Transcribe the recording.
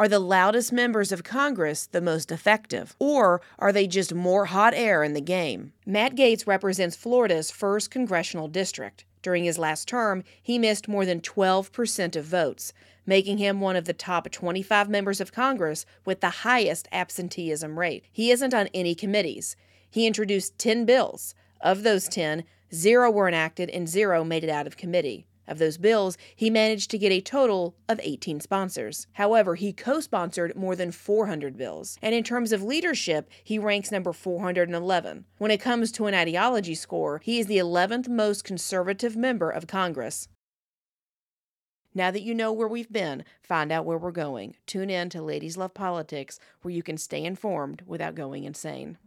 Are the loudest members of Congress the most effective? Or are they just more hot air in the game? Matt Gaetz represents Florida's 1st congressional district. During his last term, he missed more than 12% of votes, making him one of the top 25 members of Congress with the highest absenteeism rate. He isn't on any committees. He introduced 10 bills. Of those 10, zero were enacted and zero made it out of committee. Of those bills, he managed to get a total of 18 sponsors. However, he co sponsored more than 400 bills. And in terms of leadership, he ranks number 411. When it comes to an ideology score, he is the 11th most conservative member of Congress. Now that you know where we've been, find out where we're going. Tune in to Ladies Love Politics, where you can stay informed without going insane.